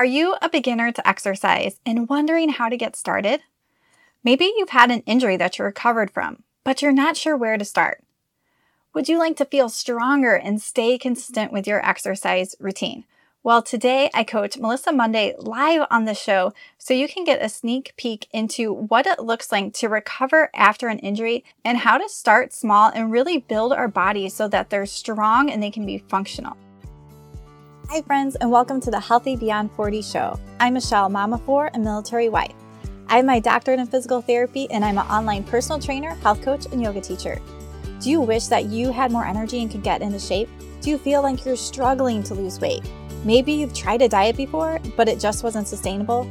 Are you a beginner to exercise and wondering how to get started? Maybe you've had an injury that you're recovered from, but you're not sure where to start. Would you like to feel stronger and stay consistent with your exercise routine? Well, today I coach Melyssa Munday live on the show so you can get a sneak peek into what it looks like to recover after an injury and how to start small and really build our bodies so that they're strong and they can be functional. Hi, friends, and welcome to the Healthy Beyond 40 show. I'm Michele, mama four, and military wife. I have my doctorate in physical therapy, and I'm an online personal trainer, health coach, and yoga teacher. Do you wish that you had more energy and could get into shape? Do you feel like you're struggling to lose weight? Maybe you've tried a diet before, but it just wasn't sustainable,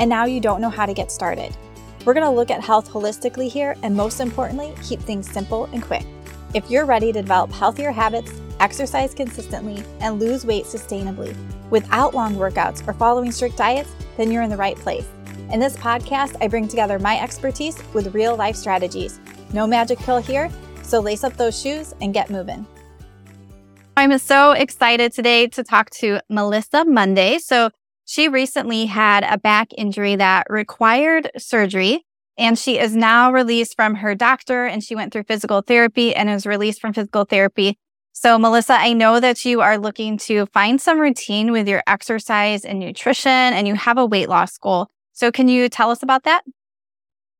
and now you don't know how to get started. We're going to look at health holistically here, and most importantly, keep things simple and quick. If you're ready to develop healthier habits, exercise consistently, and lose weight sustainably without long workouts or following strict diets, then you're in the right place. In this podcast, I bring together my expertise with real life strategies. No magic pill here, so lace up those shoes and get moving. I'm so excited today to talk to Melyssa Munday. So, she recently had a back injury that required surgery, and she is now released from her doctor and she went through physical therapy and is released from physical therapy so, Melyssa, I know that you are looking to find some routine with your exercise and nutrition, and you have a weight loss goal. So, can you tell us about that?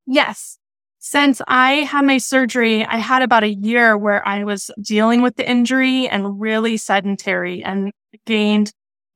Yes. Since I had my surgery, I had about a year where I was dealing with the injury and really sedentary and gained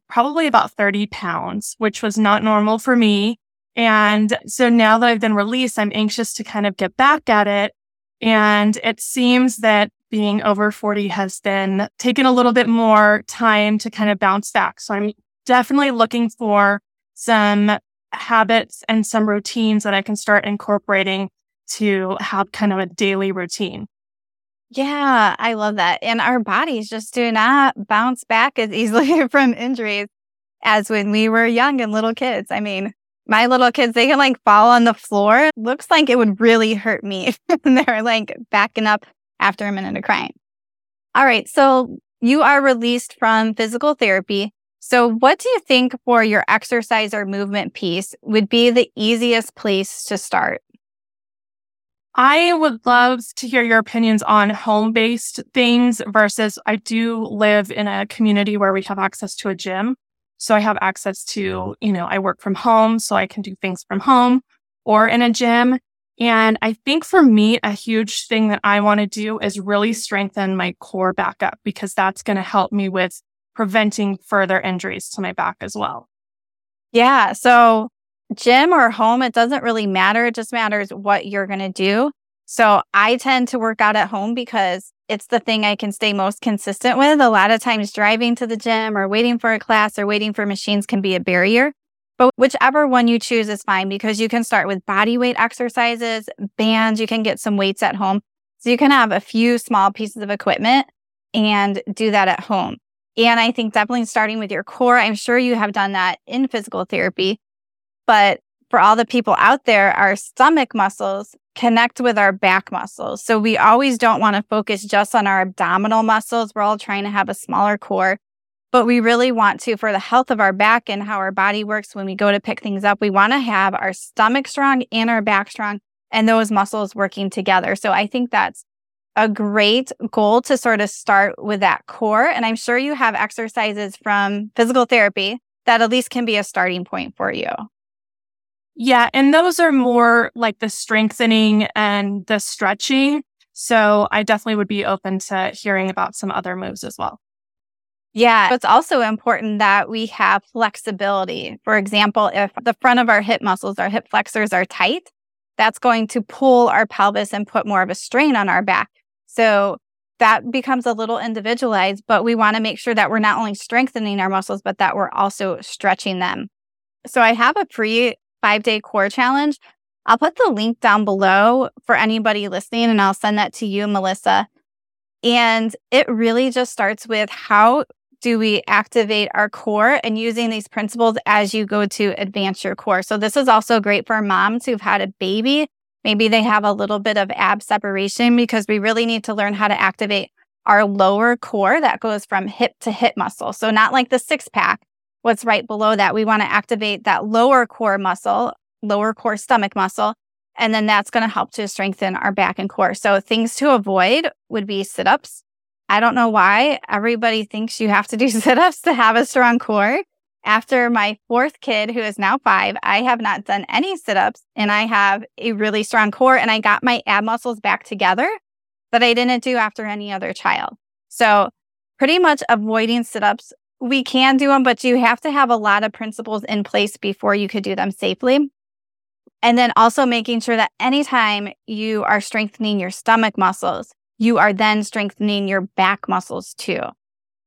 probably about 30 pounds, which was not normal for me. And so now that I've been released, I'm anxious to kind of get back at it. And it seems that being over 40 has been taken a little bit more time to kind of bounce back. So I'm definitely looking for some habits and some routines that I can start incorporating to have kind of a daily routine. Yeah, I love that. And our bodies just do not bounce back as easily from injuries as when we were young and little kids. I mean, my little kids, they can like fall on the floor. Looks like it would really hurt me. and they're like backing up after a minute of crying. All right. So you are released from physical therapy. So what do you think for your exercise or movement piece would be the easiest place to start? I would love to hear your opinions on home based things versus I do live in a community where we have access to a gym. So I have access to, you know, I work from home, so I can do things from home or in a gym. And I think for me, a huge thing that I want to do is really strengthen my core back up because that's going to help me with preventing further injuries to my back as well. Yeah. So, gym or home, it doesn't really matter. It just matters what you're going to do. So, I tend to work out at home because it's the thing I can stay most consistent with. A lot of times, driving to the gym or waiting for a class or waiting for machines can be a barrier. But whichever one you choose is fine because you can start with body weight exercises, bands, you can get some weights at home. So you can have a few small pieces of equipment and do that at home. And I think definitely starting with your core, I'm sure you have done that in physical therapy. But for all the people out there, our stomach muscles connect with our back muscles. So we always don't want to focus just on our abdominal muscles. We're all trying to have a smaller core. But we really want to, for the health of our back and how our body works when we go to pick things up, we want to have our stomach strong and our back strong and those muscles working together. So I think that's a great goal to sort of start with that core. And I'm sure you have exercises from physical therapy that at least can be a starting point for you. Yeah. And those are more like the strengthening and the stretching. So I definitely would be open to hearing about some other moves as well. Yeah. It's also important that we have flexibility. For example, if the front of our hip muscles, our hip flexors are tight, that's going to pull our pelvis and put more of a strain on our back. So that becomes a little individualized, but we want to make sure that we're not only strengthening our muscles, but that we're also stretching them. So I have a free five day core challenge. I'll put the link down below for anybody listening and I'll send that to you, Melyssa. And it really just starts with how do we activate our core and using these principles as you go to advance your core. So this is also great for moms who've had a baby. Maybe they have a little bit of ab separation because we really need to learn how to activate our lower core that goes from hip to hip muscle. So not like the six pack, what's right below that. We want to activate that lower core muscle, lower core stomach muscle. And then that's going to help to strengthen our back and core. So things to avoid would be sit ups. I don't know why everybody thinks you have to do sit ups to have a strong core. After my fourth kid, who is now five, I have not done any sit ups and I have a really strong core and I got my ab muscles back together that I didn't do after any other child. So pretty much avoiding sit ups. We can do them, but you have to have a lot of principles in place before you could do them safely. And then also making sure that anytime you are strengthening your stomach muscles, you are then strengthening your back muscles too.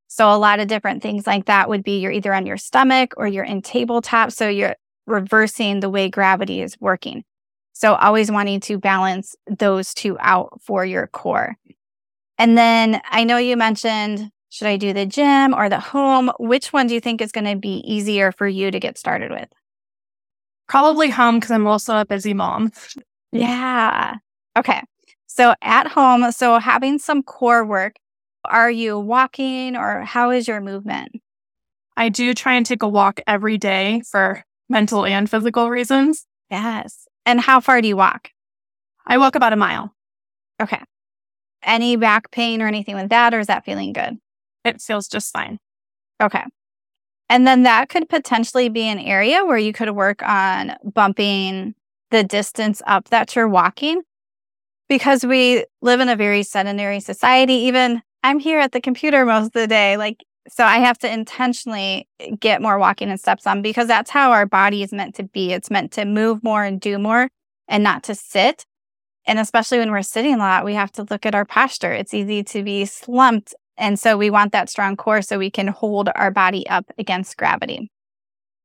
So a lot of different things like that would be you're either on your stomach or you're in tabletop. So you're reversing the way gravity is working. So always wanting to balance those two out for your core. And then I know you mentioned, should I do the gym or the home? Which one do you think is going to be easier for you to get started with? Probably home because I'm also a busy mom. Yeah. Okay. So at home, so having some core work, are you walking or how is your movement? I do try and take a walk every day for mental and physical reasons. Yes. And how far do you walk? I walk about a mile. Okay. Any back pain or anything with that, or is that feeling good? It feels just fine. Okay. And then that could potentially be an area where you could work on bumping the distance up that you're walking because we live in a very sedentary society. Even I'm here at the computer most of the day. Like, so I have to intentionally get more walking and steps on because that's how our body is meant to be. It's meant to move more and do more and not to sit. And especially when we're sitting a lot, we have to look at our posture. It's easy to be slumped. And so we want that strong core so we can hold our body up against gravity.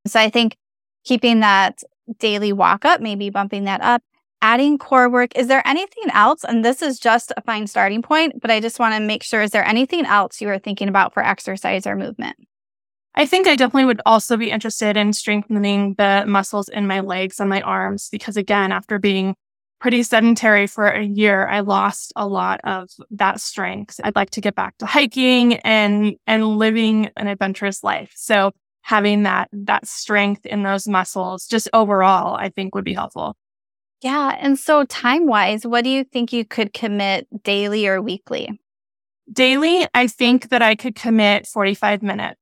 So I think keeping that daily walk up, maybe bumping that up, adding core work. Is there anything else? And this is just a fine starting point, but I just want to make sure is there anything else you are thinking about for exercise or movement? I think I definitely would also be interested in strengthening the muscles in my legs and my arms because, again, after being pretty sedentary for a year, I lost a lot of that strength. I'd like to get back to hiking and and living an adventurous life. So having that that strength in those muscles just overall, I think would be helpful. Yeah. And so, time wise, what do you think you could commit daily or weekly? Daily, I think that I could commit 45 minutes.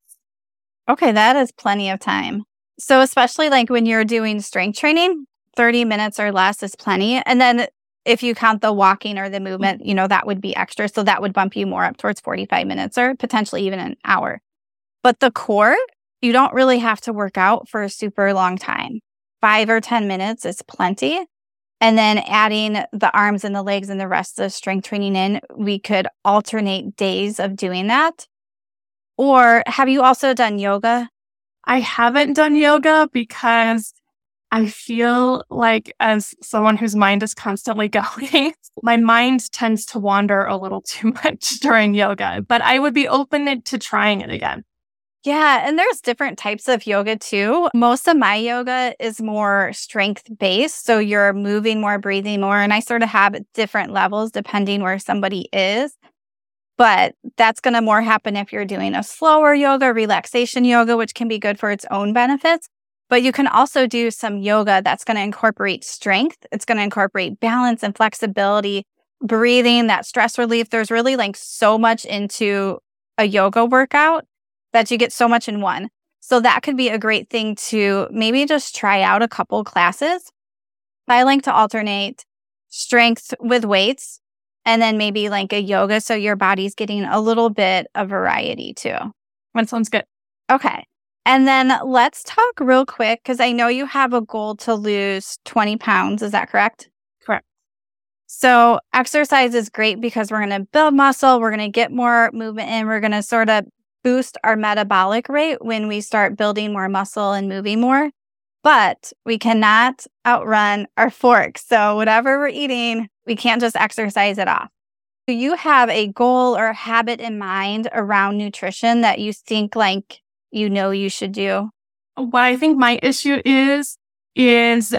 Okay. That is plenty of time. So, especially like when you're doing strength training, 30 minutes or less is plenty. And then if you count the walking or the movement, you know, that would be extra. So, that would bump you more up towards 45 minutes or potentially even an hour. But the core, you don't really have to work out for a super long time. Five or 10 minutes is plenty. And then adding the arms and the legs and the rest of the strength training in, we could alternate days of doing that. Or have you also done yoga? I haven't done yoga because I feel like, as someone whose mind is constantly going, my mind tends to wander a little too much during yoga, but I would be open to trying it again. Yeah, and there's different types of yoga too. Most of my yoga is more strength based. So you're moving more, breathing more. And I sort of have different levels depending where somebody is. But that's going to more happen if you're doing a slower yoga, relaxation yoga, which can be good for its own benefits. But you can also do some yoga that's going to incorporate strength. It's going to incorporate balance and flexibility, breathing, that stress relief. There's really like so much into a yoga workout that you get so much in one. So that could be a great thing to maybe just try out a couple classes. I like to alternate strength with weights and then maybe like a yoga. So your body's getting a little bit of variety too. That sounds good. Okay. And then let's talk real quick because I know you have a goal to lose 20 pounds. Is that correct? Correct. So exercise is great because we're going to build muscle. We're going to get more movement in. We're going to sort of boost our metabolic rate when we start building more muscle and moving more. But we cannot outrun our forks. So, whatever we're eating, we can't just exercise it off. Do you have a goal or habit in mind around nutrition that you think like you know you should do? What I think my issue is, is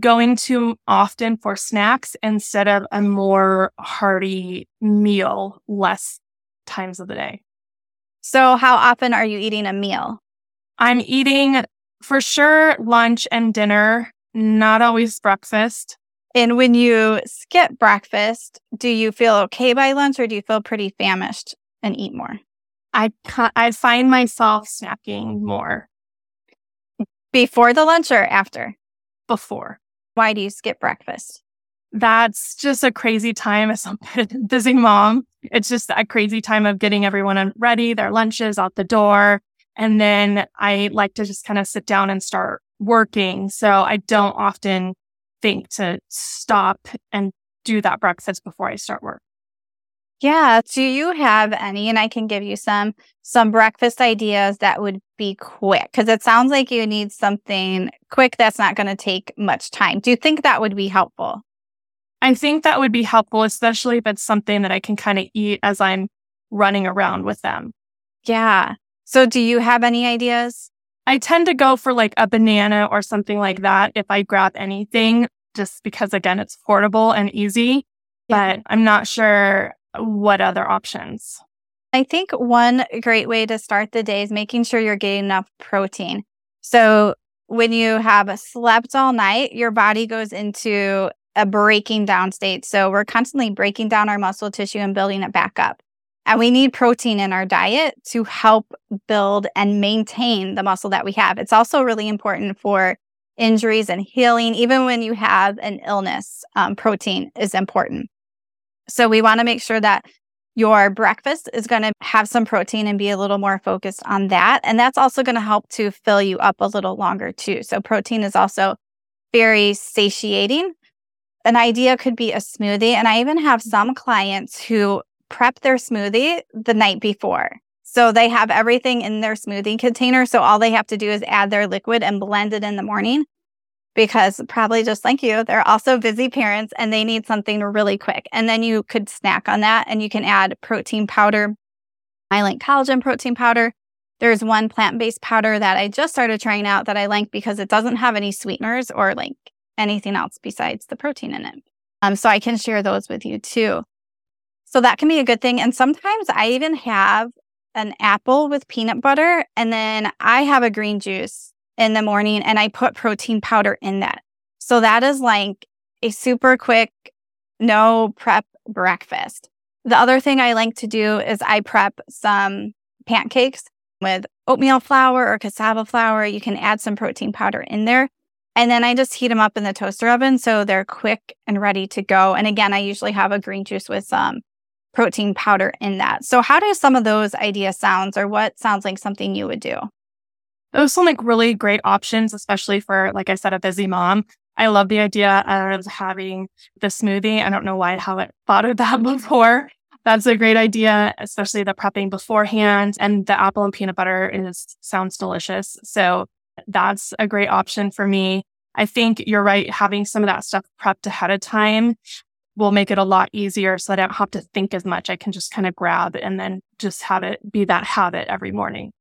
going too often for snacks instead of a more hearty meal less times of the day. So, how often are you eating a meal? I'm eating for sure lunch and dinner, not always breakfast. And when you skip breakfast, do you feel okay by lunch or do you feel pretty famished and eat more? I I find myself snacking more before the lunch or after? Before. Why do you skip breakfast? That's just a crazy time as a busy mom. It's just a crazy time of getting everyone ready, their lunches out the door. And then I like to just kind of sit down and start working. So I don't often think to stop and do that breakfast before I start work. Yeah. Do you have any, and I can give you some, some breakfast ideas that would be quick? Cause it sounds like you need something quick that's not going to take much time. Do you think that would be helpful? I think that would be helpful, especially if it's something that I can kind of eat as I'm running around with them. Yeah. So do you have any ideas? I tend to go for like a banana or something like that if I grab anything, just because again, it's portable and easy. Yeah. But I'm not sure what other options. I think one great way to start the day is making sure you're getting enough protein. So when you have slept all night, your body goes into a breaking down state. So we're constantly breaking down our muscle tissue and building it back up. And we need protein in our diet to help build and maintain the muscle that we have. It's also really important for injuries and healing. Even when you have an illness, um, protein is important. So we want to make sure that your breakfast is going to have some protein and be a little more focused on that. And that's also going to help to fill you up a little longer too. So protein is also very satiating. An idea could be a smoothie. And I even have mm-hmm. some clients who prep their smoothie the night before. So they have everything in their smoothie container. So all they have to do is add their liquid and blend it in the morning because probably just like you, they're also busy parents and they need something really quick. And then you could snack on that and you can add protein powder. I like collagen protein powder. There's one plant based powder that I just started trying out that I like because it doesn't have any sweeteners or like anything else besides the protein in it. Um, so I can share those with you too. So that can be a good thing. And sometimes I even have an apple with peanut butter and then I have a green juice in the morning and I put protein powder in that. So that is like a super quick, no prep breakfast. The other thing I like to do is I prep some pancakes with oatmeal flour or cassava flour. You can add some protein powder in there. And then I just heat them up in the toaster oven so they're quick and ready to go. And again, I usually have a green juice with some protein powder in that. So how do some of those ideas sound or what sounds like something you would do? Those sound like really great options, especially for, like I said, a busy mom. I love the idea of having the smoothie. I don't know why I haven't thought of that before. That's a great idea, especially the prepping beforehand. And the apple and peanut butter is sounds delicious. So that's a great option for me. I think you're right. Having some of that stuff prepped ahead of time will make it a lot easier so I don't have to think as much. I can just kind of grab and then just have it be that habit every morning.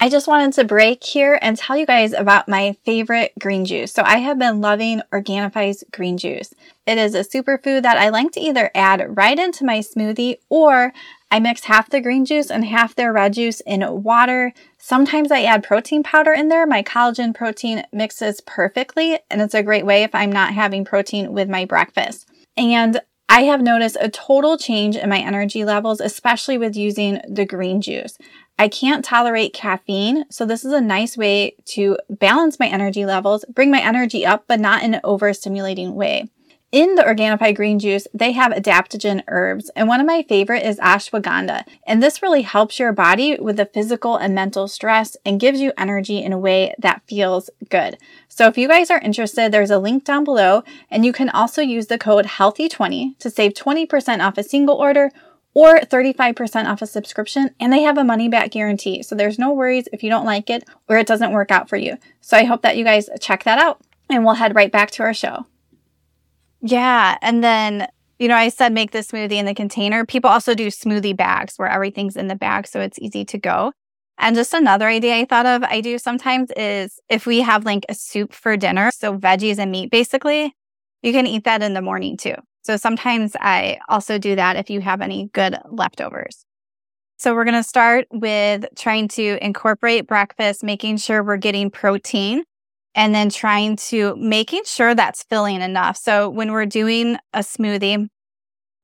I just wanted to break here and tell you guys about my favorite green juice. So I have been loving Organifi's green juice. It is a superfood that I like to either add right into my smoothie or I mix half the green juice and half their red juice in water. Sometimes I add protein powder in there. My collagen protein mixes perfectly and it's a great way if I'm not having protein with my breakfast. And I have noticed a total change in my energy levels, especially with using the green juice. I can't tolerate caffeine, so this is a nice way to balance my energy levels, bring my energy up, but not in an overstimulating way. In the Organifi green juice, they have adaptogen herbs, and one of my favorite is ashwagandha. And this really helps your body with the physical and mental stress and gives you energy in a way that feels good. So if you guys are interested, there's a link down below, and you can also use the code HEALTHY20 to save 20% off a single order or 35% off a subscription and they have a money back guarantee. So there's no worries if you don't like it or it doesn't work out for you. So I hope that you guys check that out and we'll head right back to our show. Yeah. And then, you know, I said make the smoothie in the container. People also do smoothie bags where everything's in the bag so it's easy to go. And just another idea I thought of I do sometimes is if we have like a soup for dinner, so veggies and meat basically, you can eat that in the morning too. So sometimes I also do that if you have any good leftovers. So we're going to start with trying to incorporate breakfast, making sure we're getting protein, and then trying to making sure that's filling enough. So when we're doing a smoothie,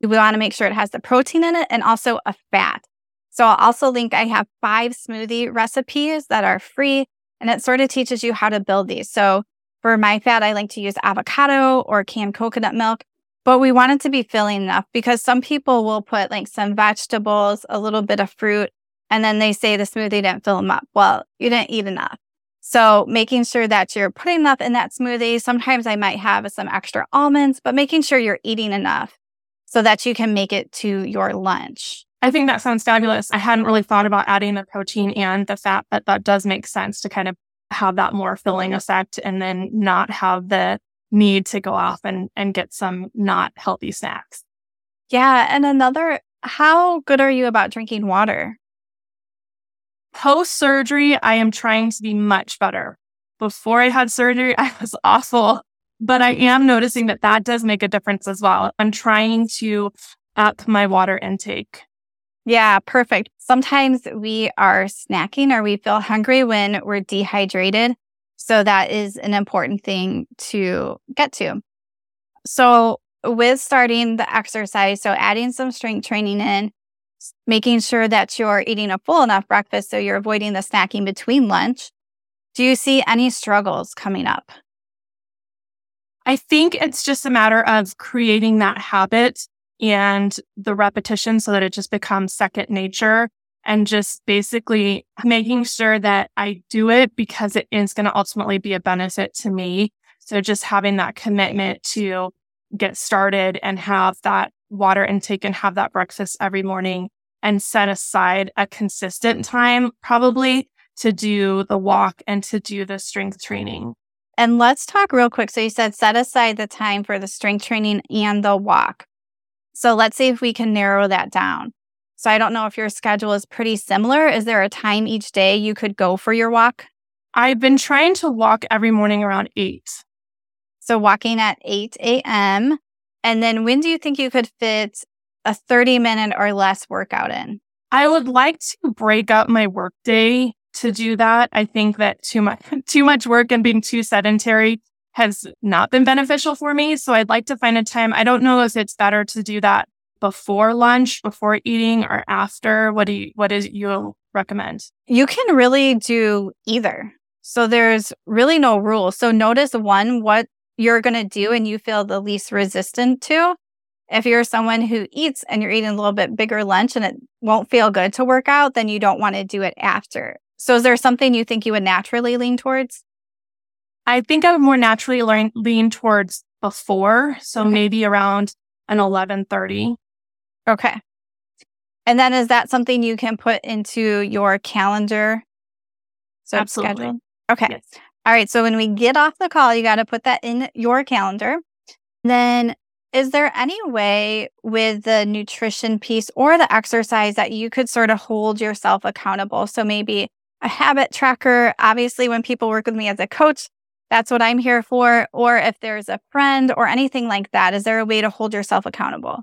we want to make sure it has the protein in it and also a fat. So I'll also link I have five smoothie recipes that are free and it sort of teaches you how to build these. So for my fat, I like to use avocado or canned coconut milk, but we want it to be filling enough because some people will put like some vegetables, a little bit of fruit, and then they say the smoothie didn't fill them up. Well, you didn't eat enough. So making sure that you're putting enough in that smoothie. Sometimes I might have some extra almonds, but making sure you're eating enough so that you can make it to your lunch. I think that sounds fabulous. I hadn't really thought about adding the protein and the fat, but that does make sense to kind of have that more filling effect and then not have the need to go off and, and get some not healthy snacks. Yeah. And another, how good are you about drinking water? Post surgery, I am trying to be much better. Before I had surgery, I was awful, but I am noticing that that does make a difference as well. I'm trying to up my water intake. Yeah, perfect. Sometimes we are snacking or we feel hungry when we're dehydrated. So that is an important thing to get to. So with starting the exercise, so adding some strength training in, making sure that you're eating a full enough breakfast so you're avoiding the snacking between lunch. Do you see any struggles coming up? I think it's just a matter of creating that habit and the repetition so that it just becomes second nature and just basically making sure that I do it because it is going to ultimately be a benefit to me. So just having that commitment to get started and have that water intake and have that breakfast every morning and set aside a consistent time probably to do the walk and to do the strength training. And let's talk real quick. So you said set aside the time for the strength training and the walk. So let's see if we can narrow that down. So I don't know if your schedule is pretty similar. Is there a time each day you could go for your walk? I've been trying to walk every morning around eight. So walking at 8 a.m. And then when do you think you could fit a 30 minute or less workout in? I would like to break up my workday to do that. I think that too much too much work and being too sedentary has not been beneficial for me. So I'd like to find a time. I don't know if it's better to do that before lunch, before eating, or after. What do you what is you recommend? You can really do either. So there's really no rule. So notice one, what you're going to do and you feel the least resistant to. If you're someone who eats and you're eating a little bit bigger lunch and it won't feel good to work out, then you don't want to do it after. So is there something you think you would naturally lean towards? I think I would more naturally learn, lean towards before. So okay. maybe around an 1130. Okay. And then is that something you can put into your calendar? So Absolutely. Schedule? Okay. Yes. All right. So when we get off the call, you got to put that in your calendar. Then is there any way with the nutrition piece or the exercise that you could sort of hold yourself accountable? So maybe a habit tracker. Obviously, when people work with me as a coach, that's what I'm here for. Or if there's a friend or anything like that, is there a way to hold yourself accountable?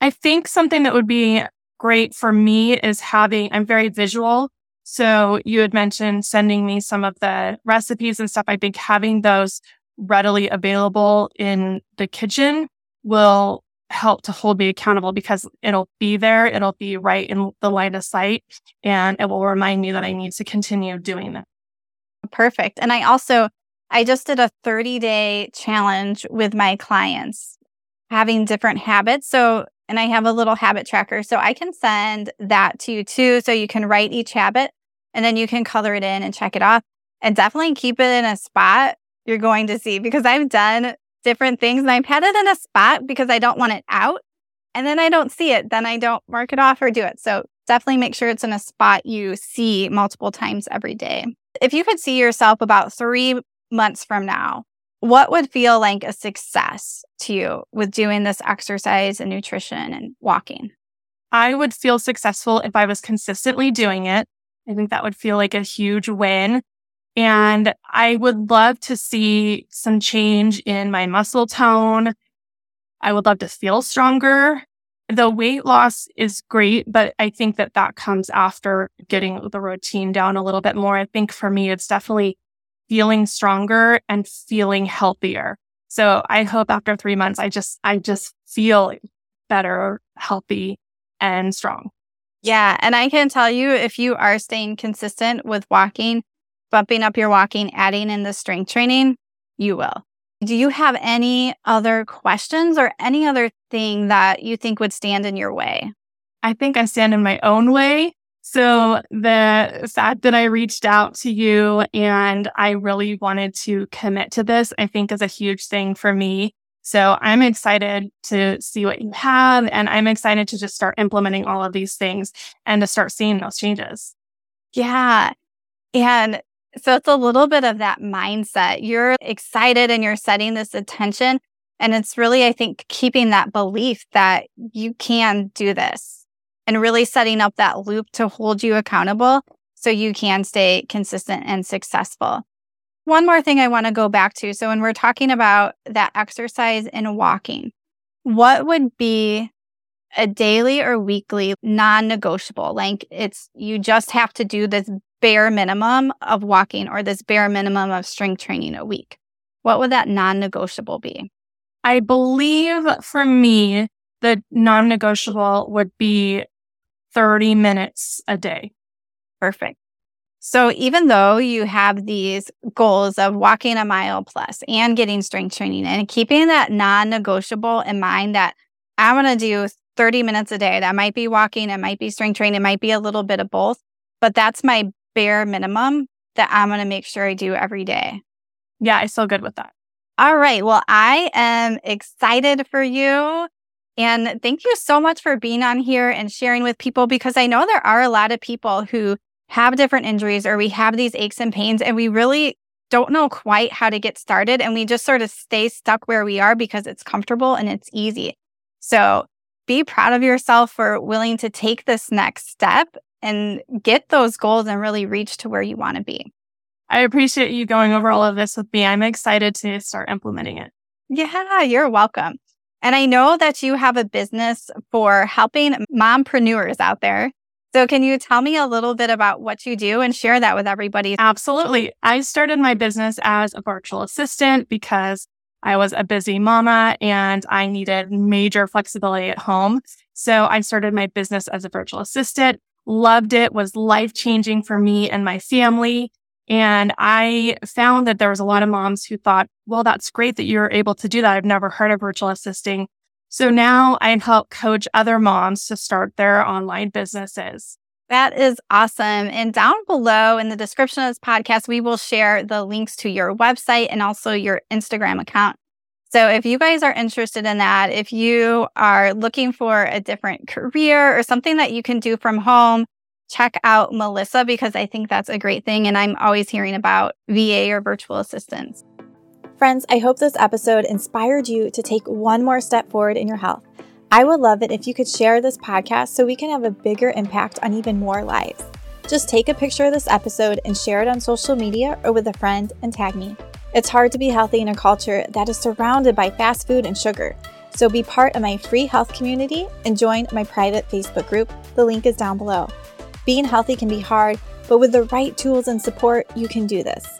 I think something that would be great for me is having, I'm very visual. So you had mentioned sending me some of the recipes and stuff. I think having those readily available in the kitchen will help to hold me accountable because it'll be there. It'll be right in the line of sight and it will remind me that I need to continue doing that. Perfect. And I also, I just did a 30 day challenge with my clients having different habits. So, and I have a little habit tracker. So I can send that to you too. So you can write each habit and then you can color it in and check it off and definitely keep it in a spot you're going to see because I've done different things and I've had it in a spot because I don't want it out and then I don't see it. Then I don't mark it off or do it. So definitely make sure it's in a spot you see multiple times every day. If you could see yourself about three months from now, what would feel like a success to you with doing this exercise and nutrition and walking? I would feel successful if I was consistently doing it. I think that would feel like a huge win. And I would love to see some change in my muscle tone. I would love to feel stronger. The weight loss is great, but I think that that comes after getting the routine down a little bit more. I think for me, it's definitely feeling stronger and feeling healthier. So I hope after three months, I just, I just feel better, healthy and strong. Yeah. And I can tell you if you are staying consistent with walking, bumping up your walking, adding in the strength training, you will. Do you have any other questions or any other thing that you think would stand in your way? I think I stand in my own way. So the fact that I reached out to you and I really wanted to commit to this, I think is a huge thing for me. So I'm excited to see what you have and I'm excited to just start implementing all of these things and to start seeing those changes. Yeah. And so it's a little bit of that mindset. You're excited and you're setting this attention. And it's really, I think, keeping that belief that you can do this and really setting up that loop to hold you accountable so you can stay consistent and successful. One more thing I want to go back to. So when we're talking about that exercise and walking, what would be a daily or weekly non negotiable? Like it's, you just have to do this bare minimum of walking or this bare minimum of strength training a week? What would that non negotiable be? I believe for me, the non negotiable would be 30 minutes a day. Perfect. So even though you have these goals of walking a mile plus and getting strength training and keeping that non negotiable in mind that I'm going to do 30 minutes a day, that might be walking, it might be strength training, it might be a little bit of both, but that's my bare minimum that I'm going to make sure I do every day. Yeah, I feel good with that. All right. Well, I am excited for you. And thank you so much for being on here and sharing with people because I know there are a lot of people who have different injuries or we have these aches and pains and we really don't know quite how to get started. And we just sort of stay stuck where we are because it's comfortable and it's easy. So be proud of yourself for willing to take this next step and get those goals and really reach to where you want to be. I appreciate you going over all of this with me. I'm excited to start implementing it. Yeah, you're welcome. And I know that you have a business for helping mompreneurs out there. So, can you tell me a little bit about what you do and share that with everybody? Absolutely. I started my business as a virtual assistant because I was a busy mama and I needed major flexibility at home. So, I started my business as a virtual assistant loved it, was life changing for me and my family. And I found that there was a lot of moms who thought, well, that's great that you're able to do that. I've never heard of virtual assisting. So now I help coach other moms to start their online businesses. That is awesome. And down below in the description of this podcast, we will share the links to your website and also your Instagram account. So if you guys are interested in that, if you are looking for a different career or something that you can do from home, check out Melyssa because I think that's a great thing. And I'm always hearing about VA or virtual assistants. Friends, I hope this episode inspired you to take one more step forward in your health. I would love it if you could share this podcast so we can have a bigger impact on even more lives. Just take a picture of this episode and share it on social media or with a friend and tag me. It's hard to be healthy in a culture that is surrounded by fast food and sugar. So be part of my free health community and join my private Facebook group. The link is down below. Being healthy can be hard, but with the right tools and support, you can do this.